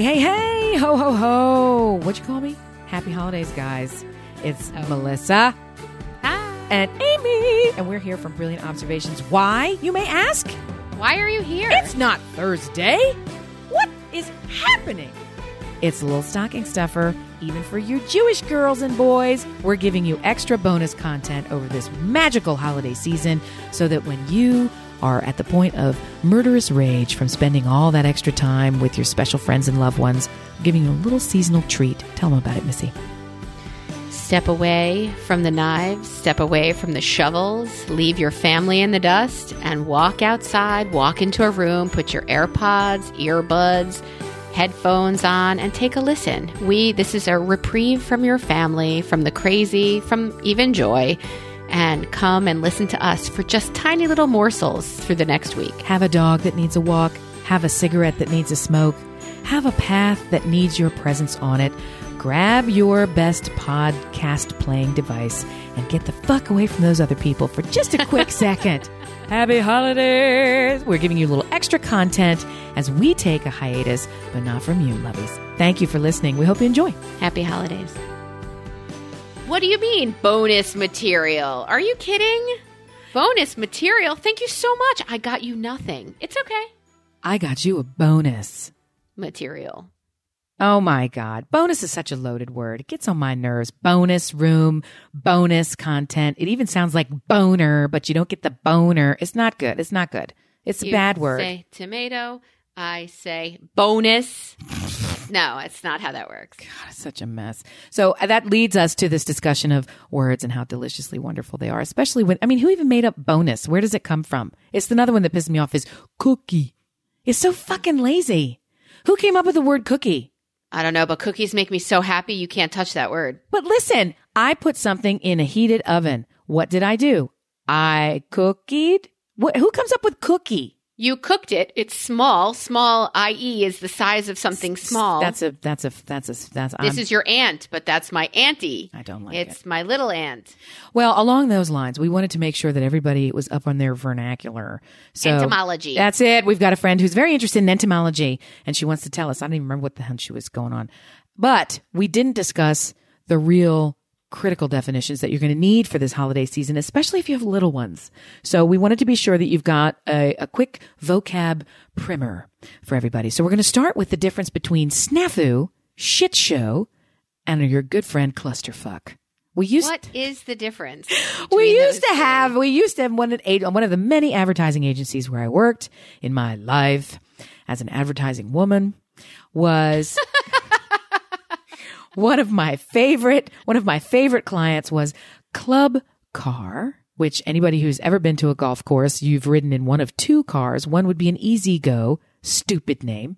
Hey, hey, hey, ho, ho, ho. What you call me? Happy holidays, guys. It's oh. Melissa Hi. and Amy, and we're here from Brilliant Observations. Why, you may ask? Why are you here? It's not Thursday. What is happening? It's a little stocking stuffer, even for you Jewish girls and boys. We're giving you extra bonus content over this magical holiday season so that when you are at the point of murderous rage from spending all that extra time with your special friends and loved ones, we're giving you a little seasonal treat. Tell them about it, Missy. Step away from the knives, step away from the shovels, leave your family in the dust, and walk outside, walk into a room, put your AirPods, earbuds, headphones on, and take a listen. We, this is a reprieve from your family, from the crazy, from even joy, and come and listen to us for just tiny little morsels through the next week. Have a dog that needs a walk, have a cigarette that needs a smoke, have a path that needs your presence on it. Grab your best podcast playing device and get the fuck away from those other people for just a quick second. Happy holidays! We're giving you a little extra content as we take a hiatus, but not from you, lovies. Thank you for listening. We hope you enjoy. Happy holidays. What do you mean, bonus material? Are you kidding? Bonus material? Thank you so much. I got you nothing. It's okay. I got you a bonus. Material. Oh my God. Bonus is such a loaded word. It gets on my nerves. Bonus room, bonus content. It even sounds like boner, but you don't get the boner. It's not good. It's not good. It's a You bad word. Say tomato. I say bonus. no, it's not how that works. God, it's such a mess. So uh, that leads us to this discussion of words and how deliciously wonderful they are, especially when, I mean, who even made up bonus? Where does it come from? It's another one that pisses me off is cookie. It's so fucking lazy. Who came up with the word cookie? I don't know, but cookies make me so happy you can't touch that word. But listen, I put something in a heated oven. What did I do? I cookied. What, who comes up with cookie? You cooked it. It's small. Small, i.e., is the size of something small. That's a that's a that's a that's. this I'm- is your aunt, but that's my auntie. I don't like it. It's my little aunt. well along those lines. We wanted to make sure that everybody was up on their vernacular. So Entomology. That's it. We've got a friend who's very interested in entomology, and she wants to tell us. I don't even remember what the hell she was going on, but we didn't discuss the real critical definitions that you're going to need for this holiday season, especially if you have little ones. So we wanted to be sure that you've got a, a quick vocab primer for everybody. So we're going to start with the difference between snafu, shit show, and your good friend clusterfuck. We used What is the difference? we used to have we used to have one at one of the many advertising agencies where I worked in my life as an advertising woman was one of my favorite one of my favorite clients was Club Car which anybody who's ever been to a golf course you've ridden in one of two cars one would be an E-Z-GO stupid name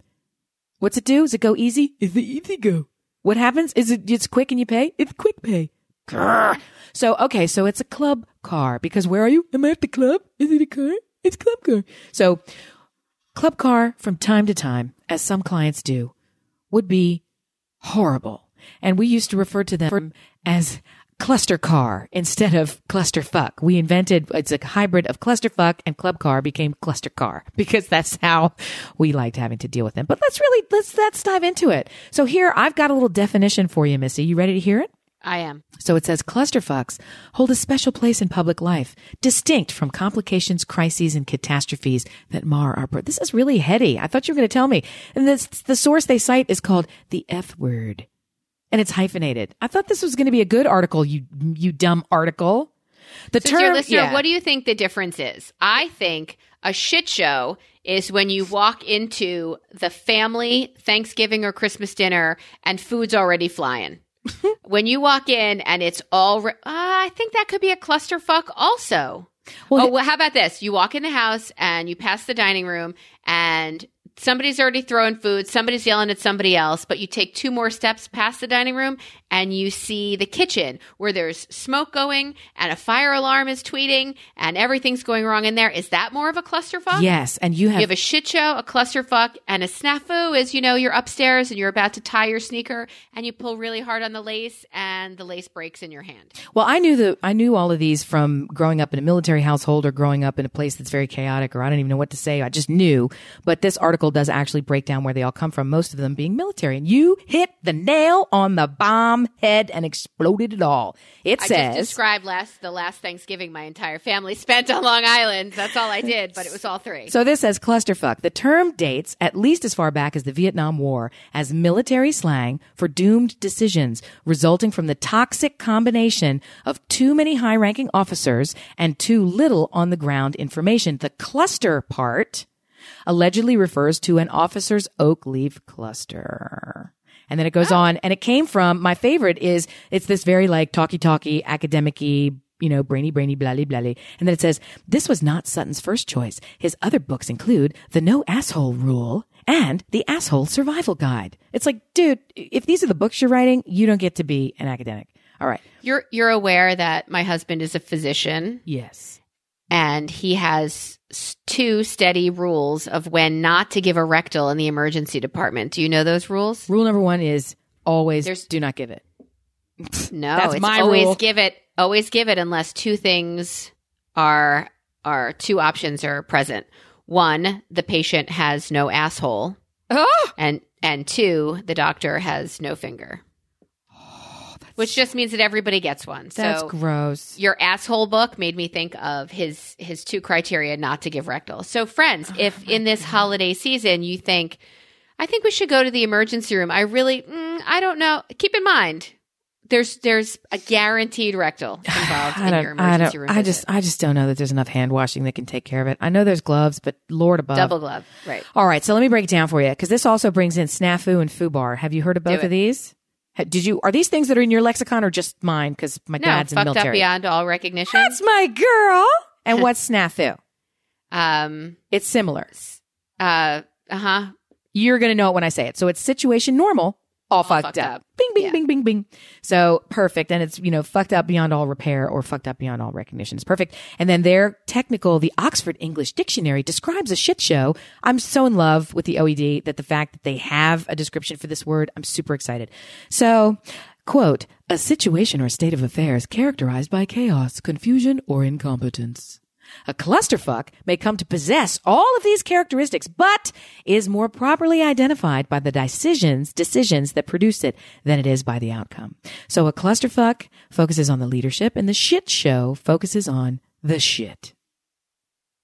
what's it do does it go easy it's the E-Z-GO what happens is it it's quick and you pay it's quick pay Grr. So, okay, so it's a club car because where are you? Am I at the club? Is it a car? It's club car. So, club car from time to time, as some clients do, would be horrible. And we used to refer to them as cluster car instead of cluster fuck. We invented, it's a hybrid of cluster fuck and club car became cluster car because that's how we liked having to deal with them. But let's really, let's, let's dive into it. So here, I've got a little definition for you, Missy. You ready to hear it? I am. So it says clusterfucks hold a special place in public life, distinct from complications, crises, and catastrophes that mar our. This is really heady. I thought you were going to tell me. And this, the source they cite is called the F word, and it's hyphenated. I thought this was going to be a good article. You you dumb article. The So, term. listener, yeah. what do you think the difference is? I think a shit show is when you walk into the family Thanksgiving or Christmas dinner and food's already flying. when you walk in and it's all, re- uh, I think that could be a clusterfuck also. Well, oh, well, how about this? You walk in the house and you pass the dining room and somebody's already throwing food, somebody's yelling at somebody else, but you take two more steps past the dining room and you see the kitchen where there's smoke going and a fire alarm is tweeting and everything's going wrong in there. Is that more of a clusterfuck? Yes, and you have, You have a shit show, a clusterfuck, and a snafu is, you know, you're upstairs and you're about to tie your sneaker and you pull really hard on the lace and the lace breaks in your hand. Well, I knew the I knew all of these from growing up in a military household or growing up in a place that's very chaotic or I don't even know what to say. I just knew. But this article does actually break down where they all come from, most of them being military. And you hit the nail on the bomb head and exploded it all. It I says just described last the last Thanksgiving my entire family spent on Long Island. That's all I did, but it was all three. So this says clusterfuck. The term dates at least as far back as the Vietnam War as military slang for doomed decisions resulting from the toxic combination of too many high ranking officers and too little on the ground information. The cluster part allegedly refers to an officer's oak leaf cluster. And then it goes ah. on and it came from my favorite is it's this very like talky talky academic-y you know, brainy, brainy, blally, blally. And then it says, this was not Sutton's first choice. His other books include The No Asshole Rule and The Asshole Survival Guide. It's like, dude, if these are the books you're writing, you don't get to be an academic. All right. You're you're aware that my husband is a physician Yes. And he has two steady rules of when not to give a rectal in the emergency department. Do you know those rules? Rule number one is always There's- do not give it. No, That's it's my always rule. give it always give it unless two things are are two options are present. One, the patient has no asshole, Oh, and and two, the doctor has no finger. Which just means that everybody gets one. So that's so gross. your asshole book made me think of his his two criteria not to give rectal. So friends, Oh if in this holiday season you think I think we should go to the emergency room, I really mm, I don't know. Keep in mind there's there's a guaranteed rectal involved I in your I emergency don't, room. I just, I just don't know that there's enough hand washing that can take care of it. I know there's gloves, but Lord above. double glove. Right. All right, so let me break it down for you because this also brings in snafu and fubar. Have you heard of both of these? Did you? Are these things that are in your lexicon or just mine? Because my No, dad's in the fucked up military. beyond all recognition. That's my girl. And what's snafu? um It's similar. uh uh-huh. You're gonna know it when I say it. So it's situation normal, all, fucked, fucked up. up. Bing, bing, Yeah. bing, bing, bing. So perfect. And it's, you know, fucked up beyond all repair or fucked up beyond all recognition. It's perfect. And then their technical, the Oxford English Dictionary describes a shit show. I'm so in love with the OED that the fact that they have a description for this word, I'm super excited. So, quote, a situation or state of affairs characterized by chaos, confusion, or incompetence. A clusterfuck may come to possess all of these characteristics, but is more properly identified by the decisions, decisions that produce it than it is by the outcome. So a clusterfuck focuses on the leadership and the shit show focuses on the shit.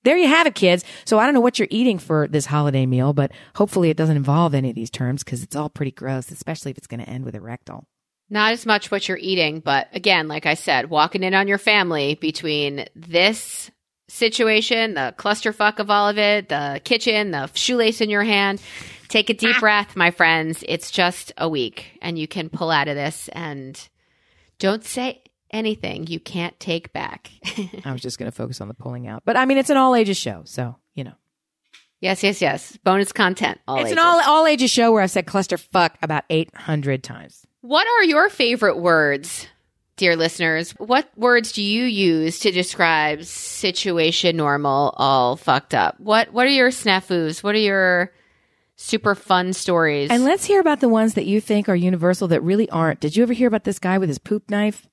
There you have it, kids. So I don't know what you're eating for this holiday meal, but hopefully it doesn't involve any of these terms because it's all pretty gross, especially if it's going to end with a rectal. Not as much what you're eating, but again, like I said, walking in on your family between this situation, the clusterfuck of all of it, the kitchen, the shoelace in your hand. Take a deep ah. breath, my friends. It's just a week and you can pull out of this and don't say anything you can't take back. I was just going to focus on the pulling out, but I mean, it's an all ages show. So, you know. yes, yes, yes. Bonus content. All it's ages. an all all ages show where I've said clusterfuck about eight hundred times. What are your favorite words, dear listeners? What words do you use to describe situation normal, all fucked up? What What are your snafus? What are your super fun stories? And let's hear about the ones that you think are universal that really aren't. Did you ever hear about this guy with his poop knife?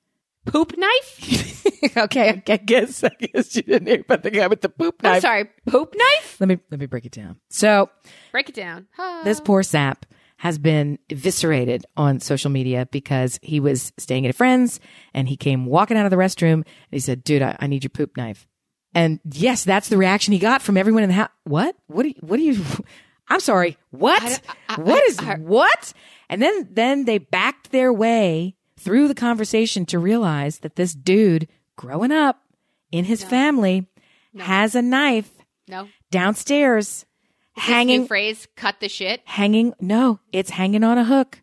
poop knife? okay, I guess I guess you didn't hear about the guy with the poop I'm sorry, poop knife? Let me let me break it down. So Break it down. This poor sap has been eviscerated on social media because he was staying at a friend's and he came walking out of the restroom and he said, "Dude, I, I need your poop knife." And yes, that's the reaction he got from everyone in the house. What? What? Do you, what do you? I'm sorry. What? I I- what I- I- what? And then then they backed their way through the conversation to realize that this dude growing up in his family has a knife no. downstairs hanging phrase, cut the shit. hanging no it's hanging on a hook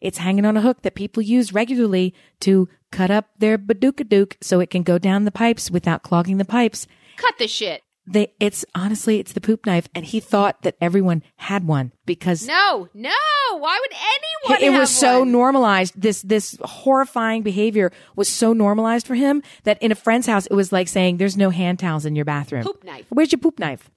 it's hanging on a hook that people use regularly to cut up their badookadook so it can go down the pipes without clogging the pipes Cut the shit. they it's honestly it's the poop knife and he thought that everyone had one because No, no. Why would anyone? it have was so one? normalized this this horrifying behavior was so normalized for him that in a friend's house it was like saying there's no hand towels in your bathroom Poop knife. where's your poop knife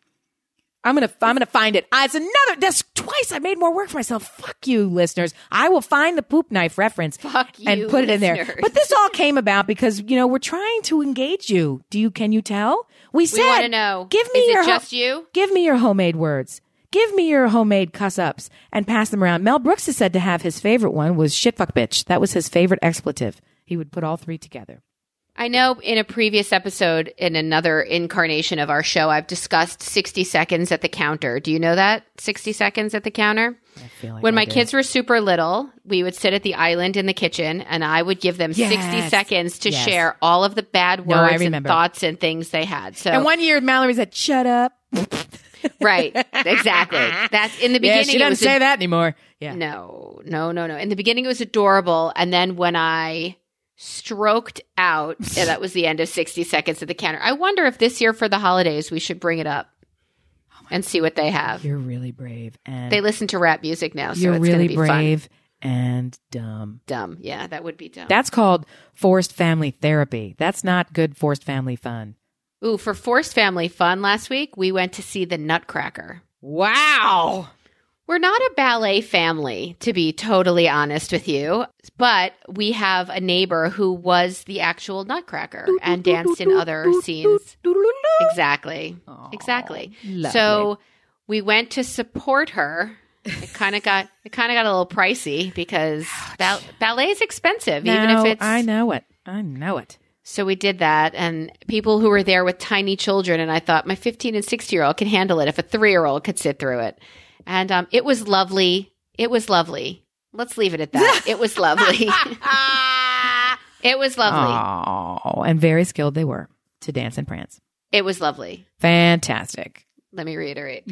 I'm gonna I'm gonna find it. It's another. That's twice. I made more work for myself. Fuck you, listeners. I will find the poop knife reference Fuck you, and put it in there. But this all came about because you know we're trying to engage you. Do you? Can you tell? We said. We want to know. Give me is your it ho- just you? Give me your homemade words. Give me your homemade cuss ups and pass them around. Mel Brooks is said to have his favorite one was shit fuck bitch. That was his favorite expletive. He would put all three together. I know in a previous episode, in another incarnation of our show, I've discussed 60 seconds at the counter. Do you know that? 60 seconds at the counter? Like when I my do. kids were super little, we would sit at the island in the kitchen and I would give them 60 seconds to Yes. share all of the bad No, words and thoughts and things they had. So, And one year Mallory said, "Shut up." right, exactly. That's in the Yeah, beginning. she it doesn't say a- that anymore. Yeah. No, no, no, no. In the beginning, it was adorable. And then when I stroked out, yeah, that was the end of 60 seconds at the counter. I wonder if this year for the holidays, we should bring it up oh and see what they have. You're really brave and They listen to rap music now, so you're it's really be fun. brave and dumb. Dumb. Yeah, that would be dumb. That's called forced family therapy. That's not good forced family fun. Ooh, for forced family fun last week, we went to see the Nutcracker. Wow. We're not a ballet family, to be totally honest with you, but we have a neighbor who was the actual Nutcracker and danced in other scenes. Exactly. Exactly. lovely. So we went to support her. It kind of got it kind of got a little pricey because bal- ballet is expensive, even No, if it's I know it. I know it. so we did that, and people who were there with tiny children, and I thought my 15 and 16 year old can handle it if a three year old could sit through it. And um, it was lovely. It was lovely. Let's leave it at that. It was lovely. it was lovely. Oh, and very skilled they were to dance and prance. It was lovely. Fantastic. Let me reiterate.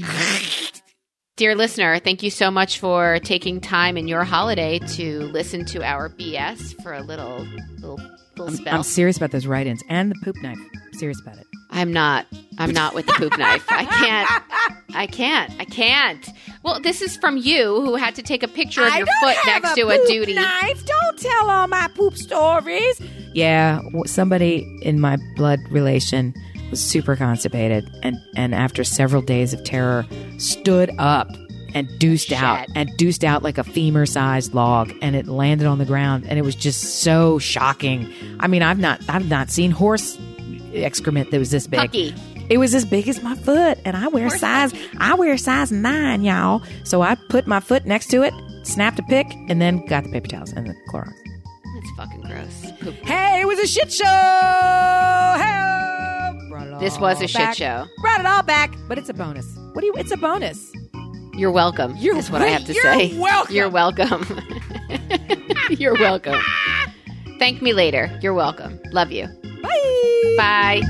Dear listener, thank you so much for taking time in your holiday to listen to our BS for a little little little I'm, spell. I'm serious about those write-ins and the poop knife. serious about it. I'm not. I'm not with the poop knife. I can't. I can't. I can't. Well, this is from you who had to take a picture of your foot next to a duty. knife. Don't tell all my poop stories. Yeah, somebody in my blood relation was super constipated, and and after several days of terror, stood up and deuced Shit. out and deuced out like a femur-sized log, and it landed on the ground, and it was just so shocking. I mean, I've not I've not seen horse excrement that was this big. Pucky. It was as big as my foot, and I wear size. I wear size nine, y'all. So I put my foot next to it, snapped a pic, and then got the paper towels and the Clorox. That's fucking gross. Poop. Hey, it was a shit show. Hey, This was a shit show. Brought it all back, but it's a bonus. What do you? It's a bonus. You're welcome. You're is what I have to you're say. welcome. You're welcome. You're welcome. Thank me later. You're welcome. Love you. Bye.